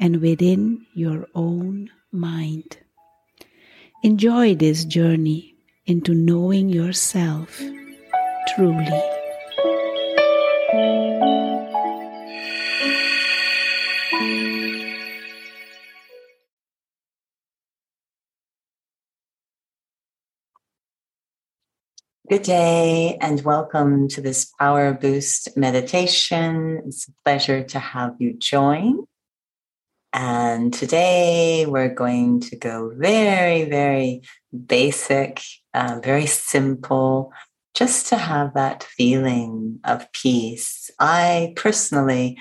and within your own mind. Enjoy this journey into knowing yourself truly. Good day and welcome to this Power Boost meditation. It's a pleasure to have you join. And today we're going to go very, very basic, uh, very simple, just to have that feeling of peace. I personally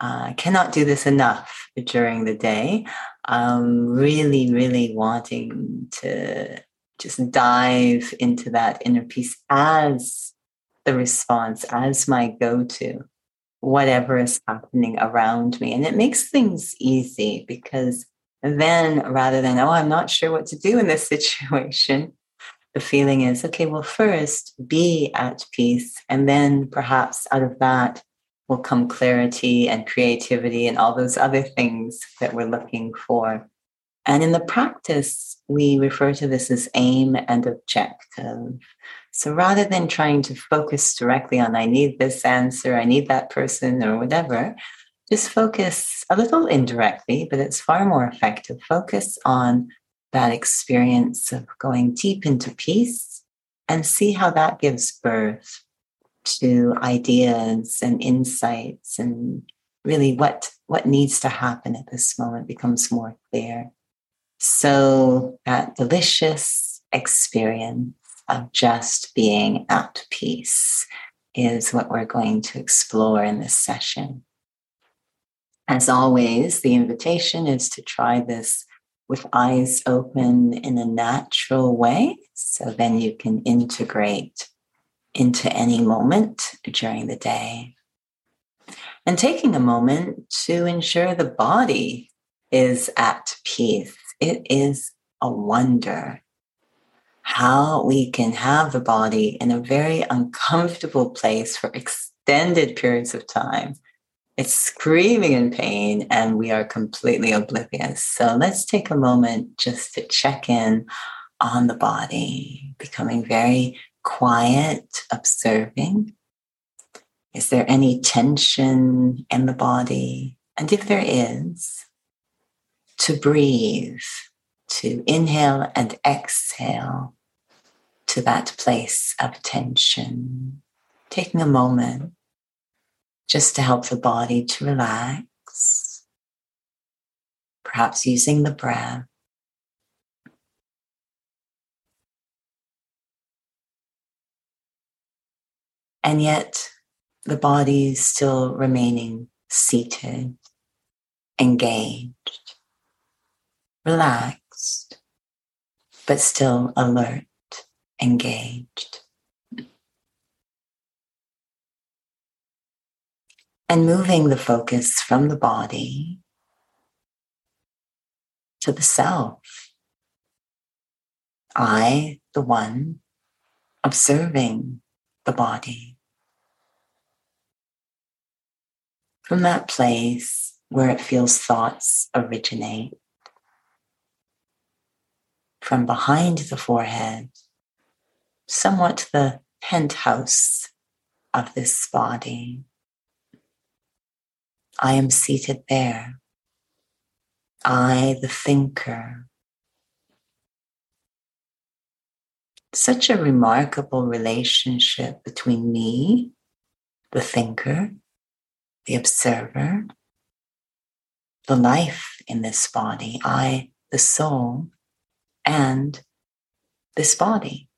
uh, cannot do this enough during the day. I'm really, really wanting to just dive into that inner peace as the response, as my go to whatever is happening around me. And it makes things easy because then rather than, oh, I'm not sure what to do in this situation, the feeling is, okay, well, first be at peace. And then perhaps out of that will come clarity and creativity and all those other things that we're looking for. And in the practice, we refer to this as aim and objective. So rather than trying to focus directly on, I need this answer, I need that person, or whatever, just focus a little indirectly, but it's far more effective. Focus on that experience of going deep into peace and see how that gives birth to ideas and insights and really what what needs to happen at this moment becomes more clear so that delicious experience of just being at peace is what we're going to explore in this session. As always, the invitation is to try this with eyes open in a natural way. So then you can integrate into any moment during the day. And taking a moment to ensure the body is at peace. It is a wonder how we can have the body in a very uncomfortable place for extended periods of time. It's screaming in pain, and we are completely oblivious. So let's take a moment just to check in on the body, becoming very quiet, observing. Is there any tension in the body? And if there is, to breathe to inhale and exhale to that place of tension. Taking a moment just to help the body to relax, perhaps using the breath. And yet, the body is still remaining seated, engaged, relaxed but still alert, engaged. And moving the focus from the body to the self. I, the one, observing the body. From that place where it feels thoughts originate, from behind the forehead, somewhat the penthouse of this body. I am seated there. I, the thinker. Such a remarkable relationship between me, the thinker, the observer, the life in this body, I, the soul, and this body.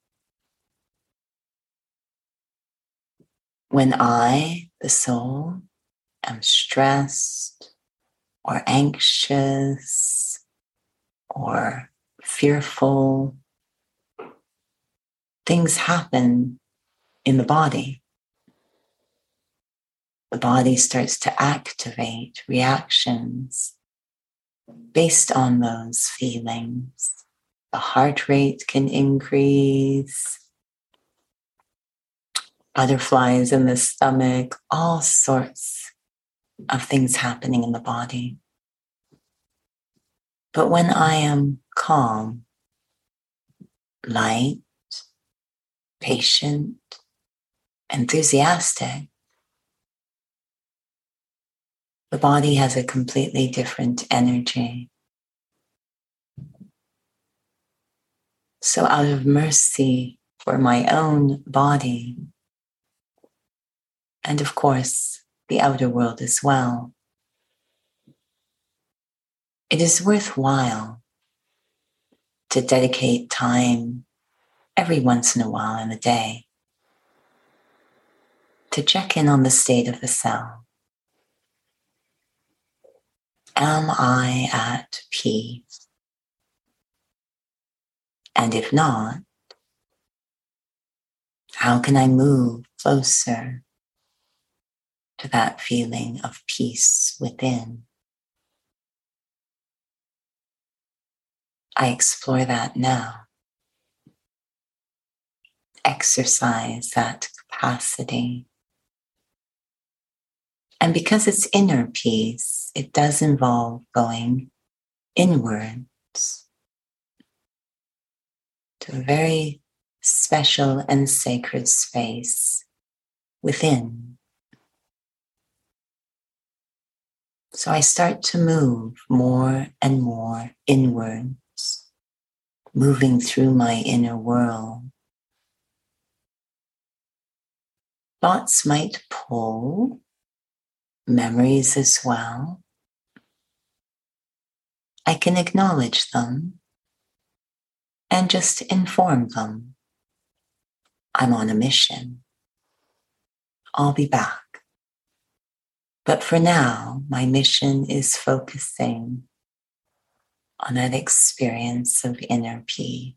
When I, the soul, am stressed or anxious or fearful, things happen in the body. The body starts to activate reactions based on those feelings. The heart rate can increase, butterflies in the stomach, all sorts of things happening in the body. But when I am calm, light, patient, enthusiastic, the body has a completely different energy. So, out of mercy for my own body, and of course, the outer world as well. It is worthwhile to dedicate time every once in a while in the day to check in on the state of the cell. Am I at peace? And if not, how can I move closer to that feeling of peace within. I explore that now. Exercise that capacity. And because it's inner peace, it does involve going inwards to a very special and sacred space within. So I start to move more and more inwards, moving through my inner world. Thoughts might pull, memories as well. I can acknowledge them and just inform them. I'm on a mission. I'll be back. But for now, my mission is focusing on that experience of inner peace.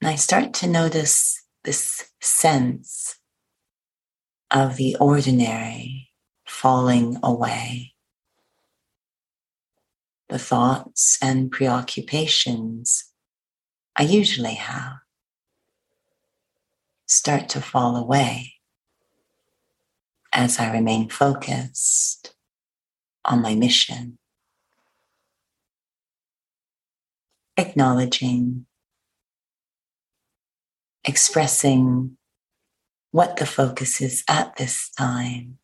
And I start to notice this sense of the ordinary falling away. The thoughts and preoccupations I usually have start to fall away as I remain focused on my mission. Acknowledging, expressing what the focus is at this time,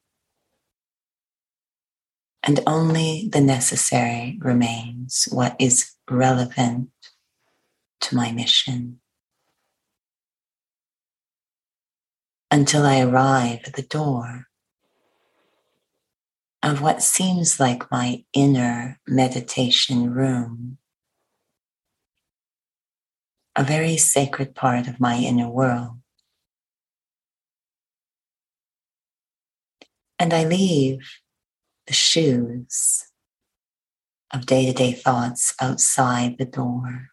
and only the necessary remains, what is relevant to my mission. Until I arrive at the door of what seems like my inner meditation room, a very sacred part of my inner world. And I leave the shoes of day to day thoughts outside the door,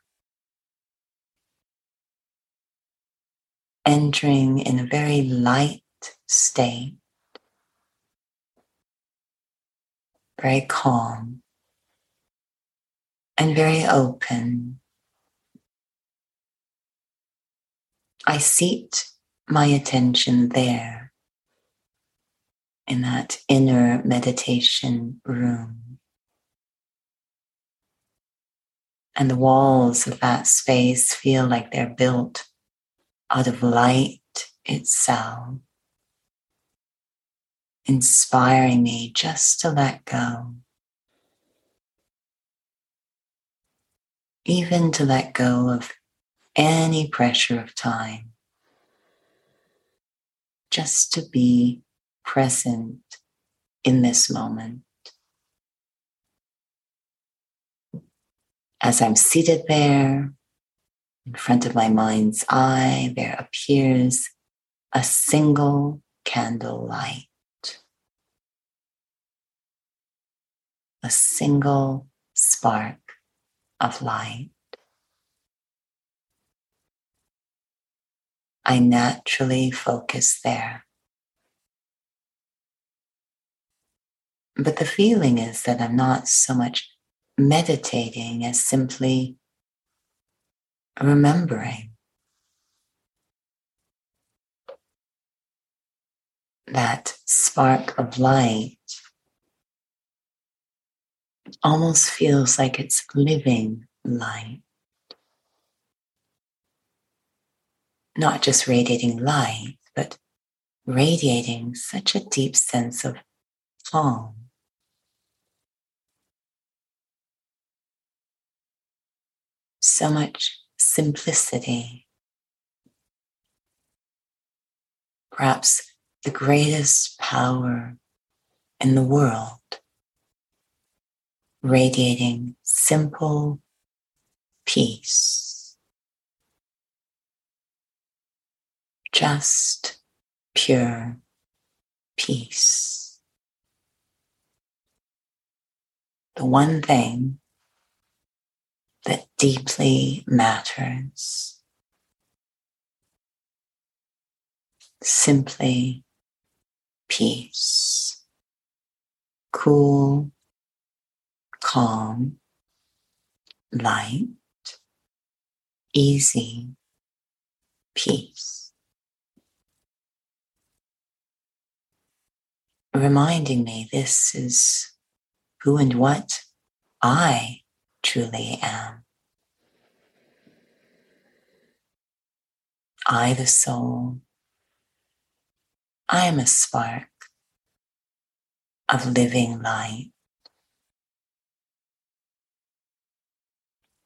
entering in a very light state very calm, and very open. I seat my attention there in that inner meditation room. And the walls of that space feel like they're built out of light itself, inspiring me just to let go. Even to let go of any pressure of time, just to be present in this moment. As I'm seated there, in front of my mind's eye, there appears a single candle light, a single spark of light. I naturally focus there. But the feeling is that I'm not so much meditating as simply remembering that spark of light almost feels like it's living light. Not just radiating light, but radiating such a deep sense of calm. So much simplicity. Perhaps the greatest power in the world, radiating simple peace. Just pure peace. The one thing that deeply matters. Simply peace, cool, calm, light, easy, peace. Reminding me this is who and what I truly am. I, the soul, I am a spark of living light.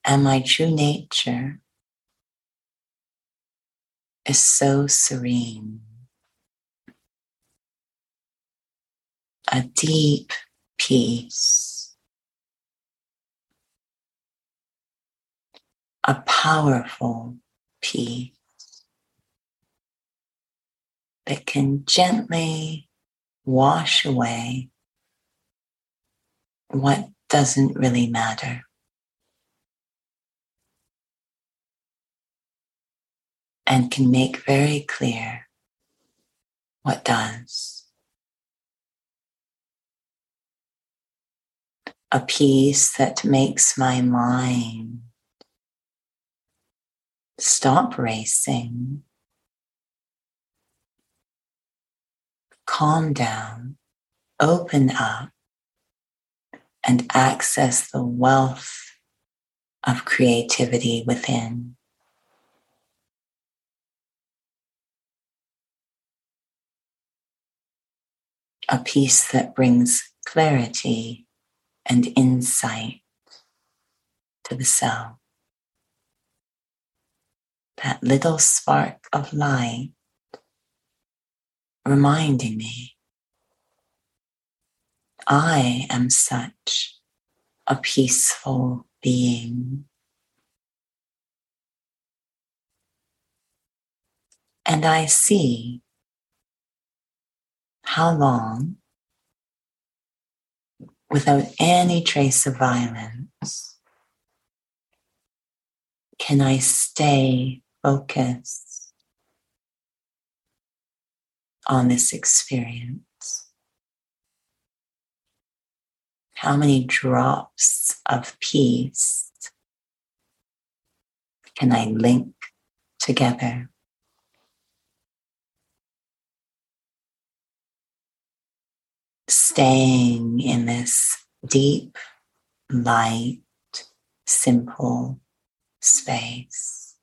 And my true nature is so serene, a deep peace, a powerful peace that can gently wash away what doesn't really matter. And can make very clear what does. A peace that makes my mind stop racing calm down, open up, and access the wealth of creativity within. A peace that brings clarity and insight to the self. That little spark of light reminding me I am such a peaceful being. And I see how long, without any trace of violence, can I stay focused on this experience. how many drops of peace can I link together? Staying in this deep, light, simple space.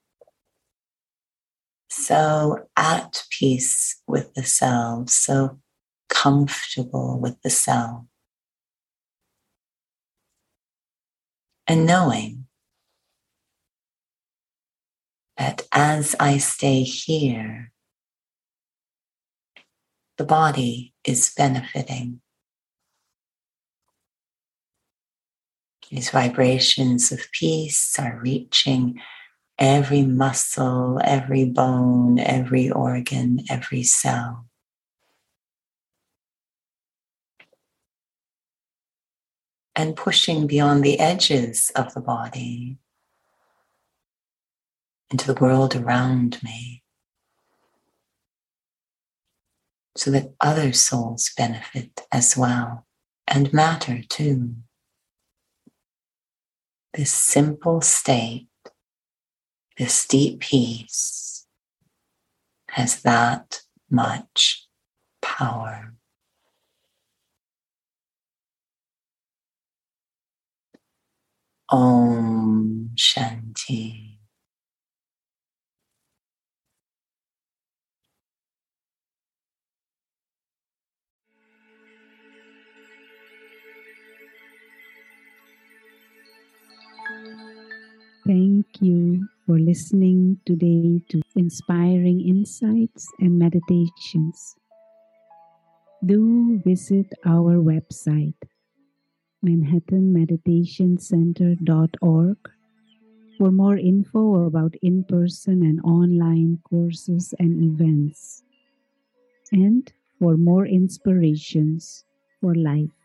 So at peace with the self, so comfortable with the self. And knowing that as I stay here, the body is benefiting. These vibrations of peace are reaching every muscle, every bone, every organ, every cell. And pushing beyond the edges of the body into the world around me so that other souls benefit as well and matter too this simple state, this deep peace, has that much power. Om Shanti. Thank you for listening today to inspiring insights and meditations. Do visit our website, manhattanmeditationcenter.org, for more info about in person and online courses and events, and for more inspirations for life.